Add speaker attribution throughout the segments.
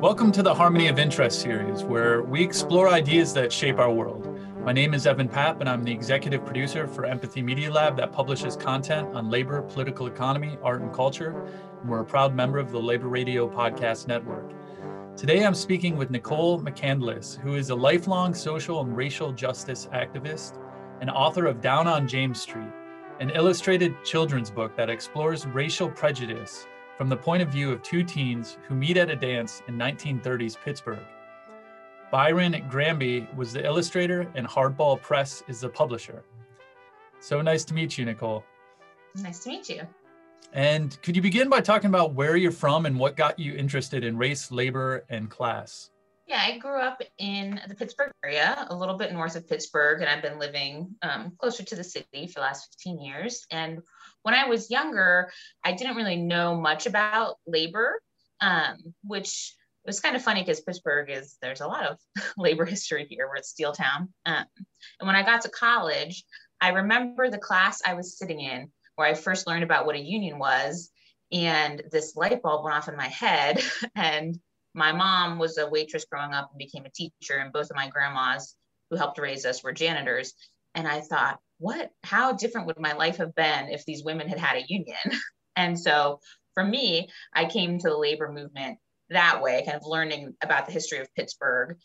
Speaker 1: Welcome to the Harmony of Interest series, where we explore ideas that shape our world. My name is Evan Papp, and I'm the executive producer for Empathy Media Lab that publishes content on labor, political economy, art, and culture. And we're a proud member of the Labor Radio Podcast Network. Today, I'm speaking with Nicole McCandless, who is a lifelong social and racial justice activist and author of Down on James Street, an illustrated children's book that explores racial prejudice from the point of view of two teens who meet at a dance in 1930s Pittsburgh. Byron Granby was the illustrator and Hardball Press is the publisher. So nice to meet you, Nicole.
Speaker 2: Nice to meet you.
Speaker 1: And could you begin by talking about where you're from and what got you interested in race, labor, and class?
Speaker 2: Yeah, I grew up in the Pittsburgh area, a little bit north of Pittsburgh, and I've been living um, closer to the city for the last 15 years. And when I was younger, I didn't really know much about labor, um, which was kind of funny because Pittsburgh is there's a lot of labor history here. We're at steel town. Um, and when I got to college, I remember the class I was sitting in where I first learned about what a union was, and this light bulb went off in my head. And my mom was a waitress growing up and became a teacher, and both of my grandmas who helped raise us were janitors. And I thought, what, how different would my life have been if these women had had a union? and so for me, I came to the labor movement that way, kind of learning about the history of Pittsburgh.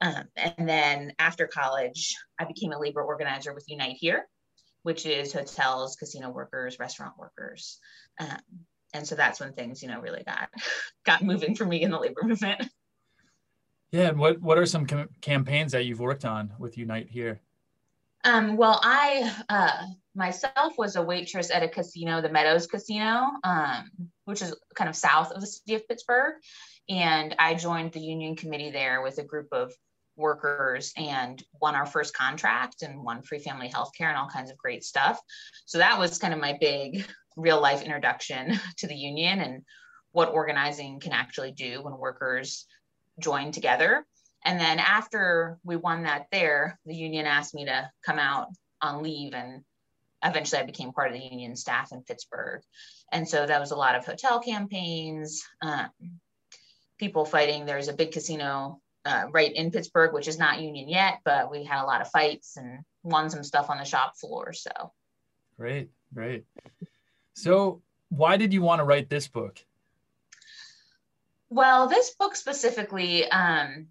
Speaker 2: Um, and then after college, I became a labor organizer with Unite Here, which is hotels, casino workers, restaurant workers. Um, and so that's when things, you know, really got got moving for me in the labor movement.
Speaker 1: Yeah, and what what are some com- campaigns that you've worked on with Unite Here?
Speaker 2: Um, well, I uh, myself was a waitress at a casino, the Meadows Casino, um, which is kind of south of the city of Pittsburgh. And I joined the union committee there with a group of workers and won our first contract and won free family health care and all kinds of great stuff. So that was kind of my big real life introduction to the union and what organizing can actually do when workers join together. And then after we won that there, the union asked me to come out on leave and eventually I became part of the union staff in Pittsburgh. And so that was a lot of hotel campaigns, um, people fighting. There's a big casino uh, right in Pittsburgh, which is not union yet, but we had a lot of fights and won some stuff on the shop floor. So
Speaker 1: great, great. So why did you want to write this book?
Speaker 2: Well, this book specifically, um,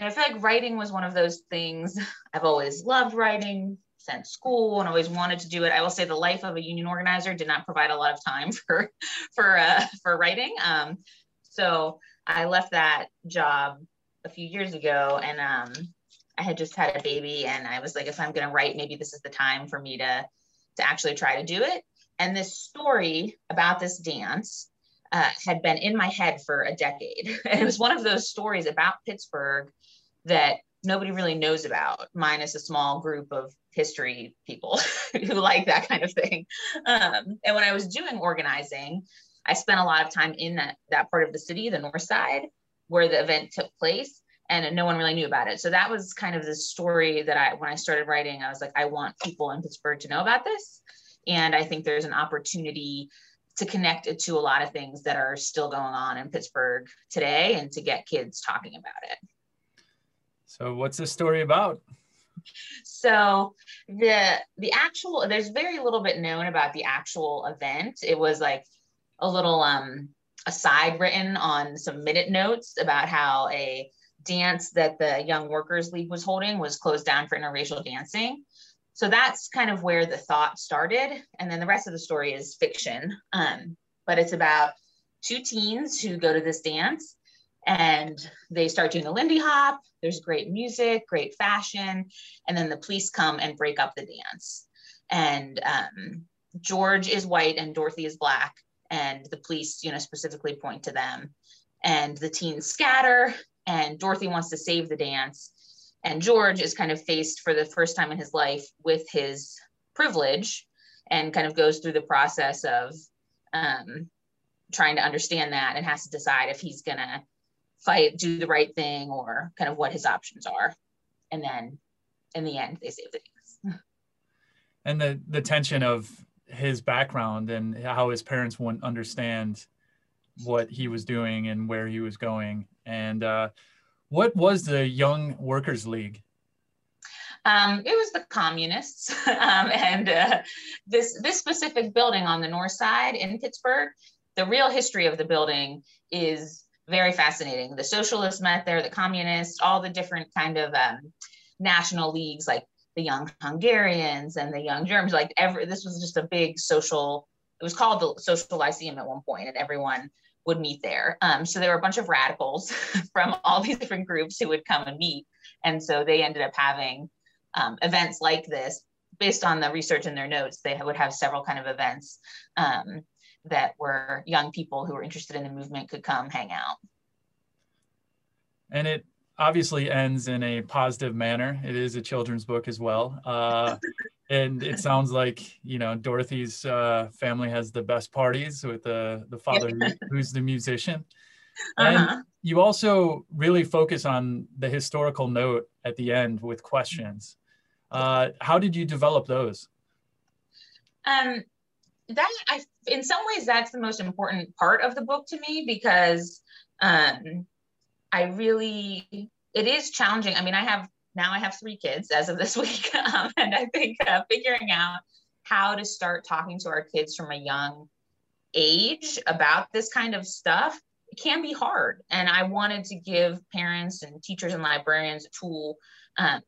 Speaker 2: I feel like writing was one of those things I've always loved writing since school and always wanted to do it. I will say the life of a union organizer did not provide a lot of time for for uh, for writing. Um, so I left that job a few years ago, and um, I had just had a baby, and I was like, if I'm going to write, maybe this is the time for me to to actually try to do it. And this story about this dance uh, had been in my head for a decade. And it was one of those stories about Pittsburgh that nobody really knows about, minus a small group of history people who like that kind of thing. Um, and when I was doing organizing, I spent a lot of time in that, that part of the city, the north side, where the event took place and no one really knew about it. So that was kind of the story that I, when I started writing, I was like, I want people in Pittsburgh to know about this. And I think there's an opportunity to connect it to a lot of things that are still going on in Pittsburgh today and to get kids talking about it.
Speaker 1: So what's this story about?
Speaker 2: So the the actual there's very little bit known about the actual event. It was like a little um aside written on some minute notes about how a dance that the Young Workers League was holding was closed down for interracial dancing so that's kind of where the thought started. And then the rest of the story is fiction. Um, but it's about two teens who go to this dance and they start doing the lindy hop. There's great music great fashion. And then the police come and break up the dance. And um, george is white and dorothy is black. And the police you know specifically point to them. And the teens scatter and dorothy wants to save the dance and George is kind of faced for the first time in his life with his privilege and kind of goes through the process of um, trying to understand that and has to decide if he's going to fight, do the right thing, or kind of what his options are. And then in the end, they save the day.
Speaker 1: And the, the tension of his background and how his parents wouldn't understand what he was doing and where he was going. And uh, what was the Young Workers League?
Speaker 2: Um, it was the communists, um, and uh, this this specific building on the north side in Pittsburgh. The real history of the building is very fascinating. The socialists met there, the communists, all the different kind of um, national leagues, like the Young Hungarians and the Young Germans. Like every, this was just a big social. It was called the Social Lyceum at one point, and everyone would meet there. Um, so there were a bunch of radicals from all these different groups who would come and meet, and so they ended up having um, events like this based on the research in their notes. They would have several kind of events um, that were young people who were interested in the movement could come hang out.
Speaker 1: And it obviously ends in a positive manner it is a children's book as well uh, and it sounds like you know dorothy's uh, family has the best parties with the the father who's the musician and uh-huh. you also really focus on the historical note at the end with questions uh, how did you develop those?
Speaker 2: Um, that I, in some ways, that's the most important part of the book to me because um, I really, it is challenging. I mean, I have now I have three kids as of this week, um, and I think uh, figuring out how to start talking to our kids from a young age about this kind of stuff can be hard. And I wanted to give parents and teachers and librarians a tool um,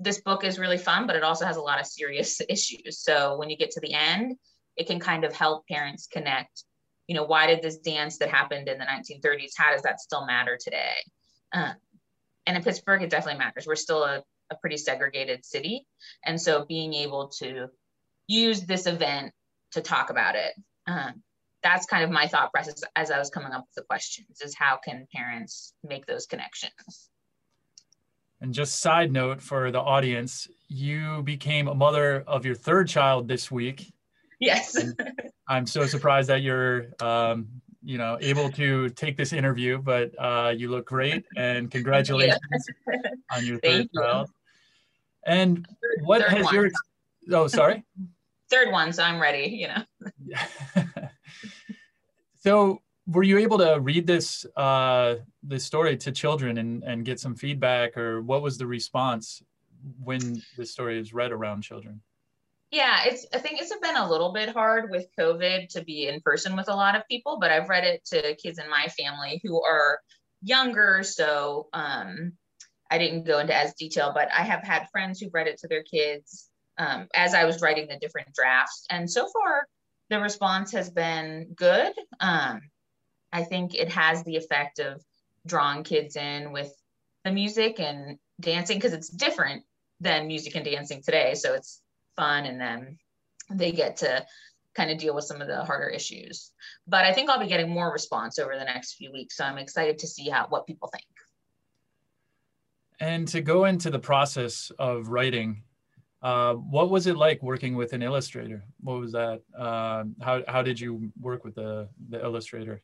Speaker 2: this book is really fun, but it also has a lot of serious issues. So when you get to the end, it can kind of help parents connect. You know, why did this dance that happened in the 1930s? How does that still matter today? Um, and in Pittsburgh, it definitely matters. We're still a, a pretty segregated city, and so being able to use this event to talk about it. Um, that's kind of my thought process as I was coming up with the questions: is how can parents make those connections?
Speaker 1: And just side note for the audience, you became a mother of your third child this week.
Speaker 2: Yes.
Speaker 1: I'm so surprised that you're, um, you know, able to take this interview, but uh, you look great and congratulations on your third you. child. And what third has one. your, oh, sorry?
Speaker 2: third one, so I'm ready, you know.
Speaker 1: so were you able to read this uh, this story to children and, and get some feedback, or what was the response when the story is read around children?
Speaker 2: Yeah, it's I think it's been a little bit hard with COVID to be in person with a lot of people, but I've read it to kids in my family who are younger, so um, I didn't go into as detail, but I have had friends who've read it to their kids um, as I was writing the different drafts, and so far the response has been good. Um, I think it has the effect of drawing kids in with the music and dancing because it's different than music and dancing today. So it's fun and then they get to kind of deal with some of the harder issues. But I think I'll be getting more response over the next few weeks. So I'm excited to see how what people think.
Speaker 1: And to go into the process of writing, uh, what was it like working with an illustrator? What was that? Uh, how, how did you work with the, the illustrator?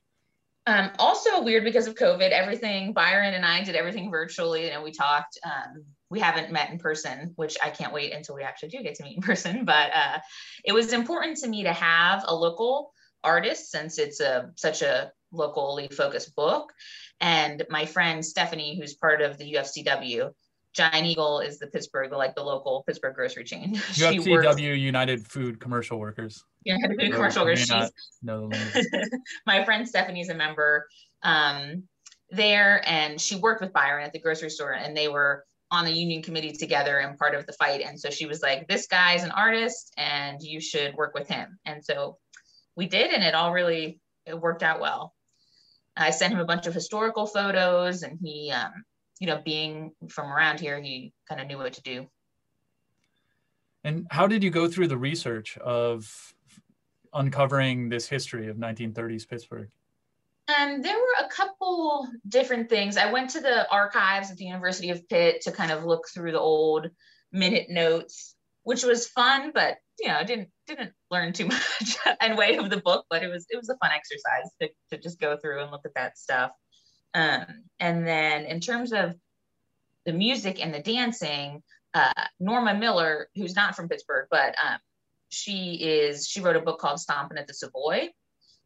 Speaker 2: Um, also weird because of COVID, everything, Byron and I did everything virtually and we talked. Um, we haven't met in person, which I can't wait until we actually do get to meet in person. But uh, it was important to me to have a local artist since it's a such a locally focused book. And my friend Stephanie, who's part of the UFCW, Giant Eagle is the Pittsburgh, like the local Pittsburgh grocery chain.
Speaker 1: UFCW works, United Food Commercial Workers.
Speaker 2: United Food Commercial Workers. She's, no, my friend Stephanie's a member um, there, and she worked with Byron at the grocery store, and they were on the union committee together and part of the fight. And so she was like, "This guy's an artist, and you should work with him." And so we did, and it all really it worked out well. I sent him a bunch of historical photos, and he um, you know, being from around here, he kind of knew what to do.
Speaker 1: And how did you go through the research of uncovering this history of 1930s Pittsburgh?
Speaker 2: Um, there were a couple different things. I went to the archives at the University of Pitt to kind of look through the old minute notes, which was fun, but you know, I didn't didn't learn too much in way of the book, but it was it was a fun exercise to, to just go through and look at that stuff. Um, and then in terms of the music and the dancing, uh, Norma Miller, who's not from Pittsburgh, but um, she is she wrote a book called Stomping at the Savoy,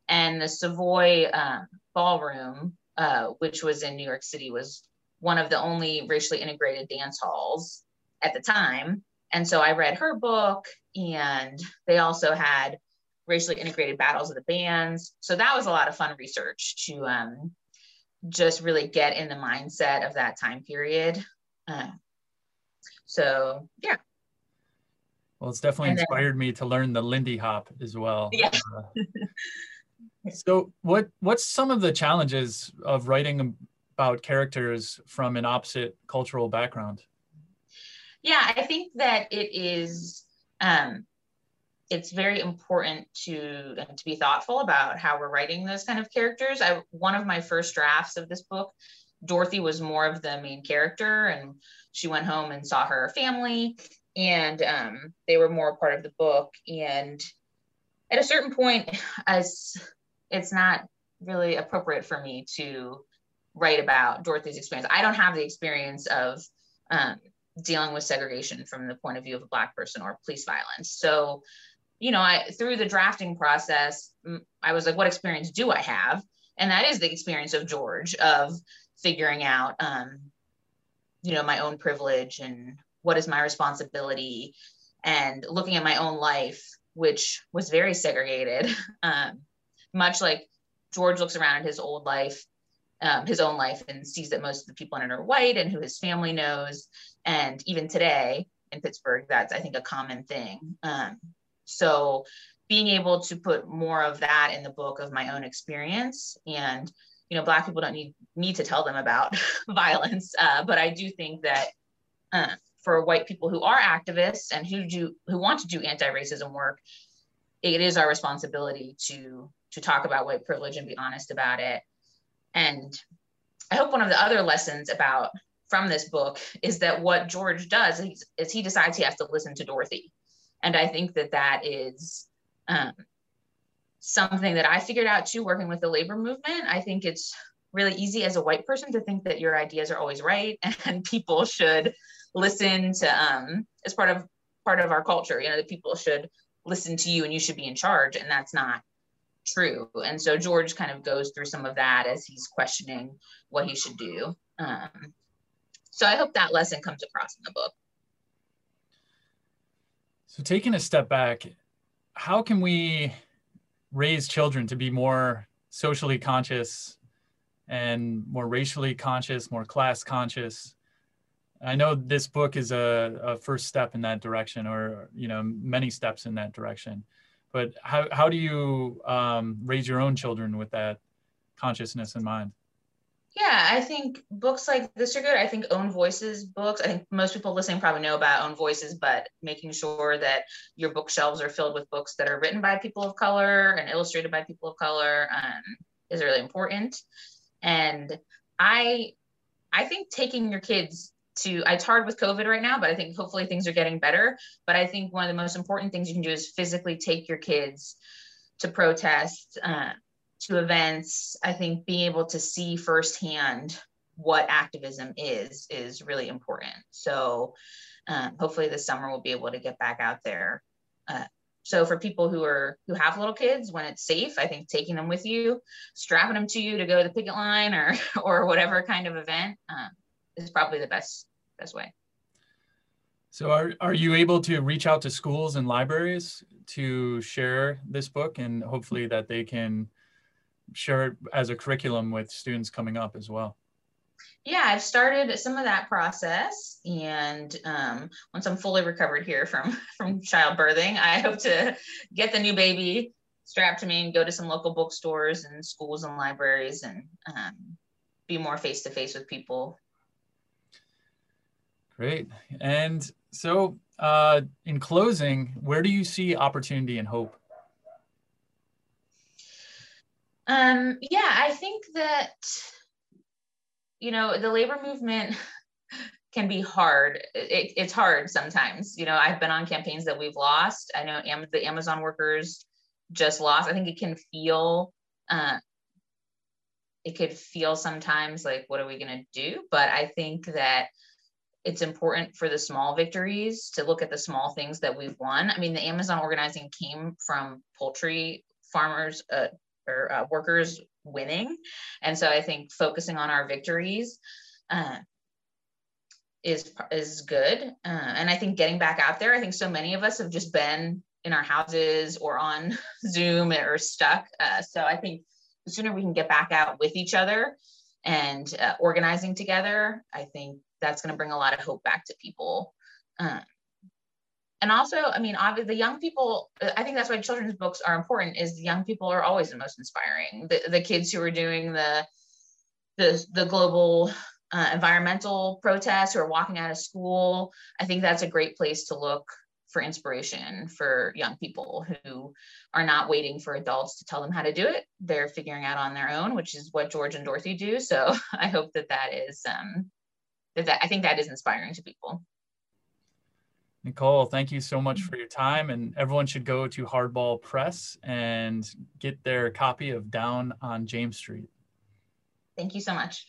Speaker 2: and the Savoy um, Ballroom, uh, which was in New York City, was one of the only racially integrated dance halls at the time. And so I read her book, and they also had racially integrated battles of the bands. So that was a lot of fun research to um, just really get in the mindset of that time period. Uh, so yeah.
Speaker 1: Well, it's definitely then, inspired me to learn the Lindy Hop as well.
Speaker 2: Yeah.
Speaker 1: Uh, so what what's some of the challenges of writing about characters from an opposite cultural background?
Speaker 2: Yeah, I think that it is um, it's very important to to be thoughtful about how we're writing those kind of characters. I one of my first drafts of this book, Dorothy was more of the main character, and she went home and saw her family, and um, they were more part of the book. And at a certain point, as it's not really appropriate for me to write about Dorothy's experience. I don't have the experience of um, dealing with segregation from the point of view of a Black person or police violence. So, you know, I through the drafting process, I was like, what experience do I have? And that is the experience of George of figuring out, um, you know, my own privilege and what is my responsibility and looking at my own life, which was very segregated, um, much like George looks around at his old life um, his own life and sees that most of the people in it are white and who his family knows. And even today in Pittsburgh, that's, I think, a common thing. Um, so being able to put more of that in the book of my own experience and you know black people don't need me to tell them about violence uh, but i do think that uh, for white people who are activists and who do who want to do anti-racism work it is our responsibility to to talk about white privilege and be honest about it and I hope one of the other lessons about from this book is that what George does is, is he decides he has to listen to Dorothy. And I think that that is um, something that I figured out too, working with the labor movement. I think it's really easy as a white person to think that your ideas are always right and people should listen to um as part of part of our culture you know that people should listen to you and you should be in charge and that's not true. And so George kind of goes through some of that as he's questioning what he should do. Um, so I hope that lesson comes across in the book.
Speaker 1: So taking a step back, how can we raise children to be more socially conscious and more racially conscious, more class conscious? I know this book is a, a first step in that direction, or you know, many steps in that direction but how, how do you um, raise your own children with that consciousness in mind?
Speaker 2: Yeah i think books like this are good. I think own voices books i think most people listening probably know about own voices but making sure that your bookshelves are filled with books that are written by people of color and illustrated by people of color um, is really important. And i i think taking your kids to it's hard with covid right now but i think hopefully things are getting better. But i think one of the most important things you can do is physically take your kids to protest uh, to events. I think being able to see firsthand what activism is is really important. So um, hopefully this summer we'll be able to get back out there. Uh, so for people who are who have little kids when it's safe i think taking them with you strapping them to you to go to the picket line or or whatever kind of event um, is probably the best best way.
Speaker 1: So are, are you able to reach out to schools and libraries to share this book and hopefully that they can share it as a curriculum with students coming up as well?
Speaker 2: Yeah, I've started some of that process, and um, once I'm fully recovered here from from childbirthing, I hope to get the new baby strapped to me and go to some local bookstores and schools and libraries and um, be more face to face with people
Speaker 1: Great. And so, uh, in closing, where do you see opportunity and hope?
Speaker 2: Um, yeah, I think that, you know, the labor movement can be hard. It, it's hard sometimes. You know, I've been on campaigns that we've lost. I know Am- the Amazon workers just lost. I think it can feel, uh, it could feel sometimes like, what are we going to do? But I think that it's important for the small victories to look at the small things that we've won. I mean, the Amazon organizing came from poultry farmers uh, or uh, workers winning. And so I think focusing on our victories uh, is is good. Uh, and I think getting back out there, I think so many of us have just been in our houses or on Zoom or stuck. Uh, so I think the sooner we can get back out with each other and uh, organizing together, I think that's going to bring a lot of hope back to people. Um, and also, I mean, obviously, the young people. Uh, I think that's why children's books are important. Is the young people are always the most inspiring. The the kids who are doing the the the global uh, environmental protests who are walking out of school. I think that's a great place to look for inspiration for young people who are not waiting for adults to tell them how to do it. They're figuring out on their own, which is what George and Dorothy do. So I hope that that is um, that, that I think that is inspiring to people.
Speaker 1: Nicole, thank you so much for your time. And everyone should go to Hardball Press and get their copy of Down on James Street.
Speaker 2: Thank you so much.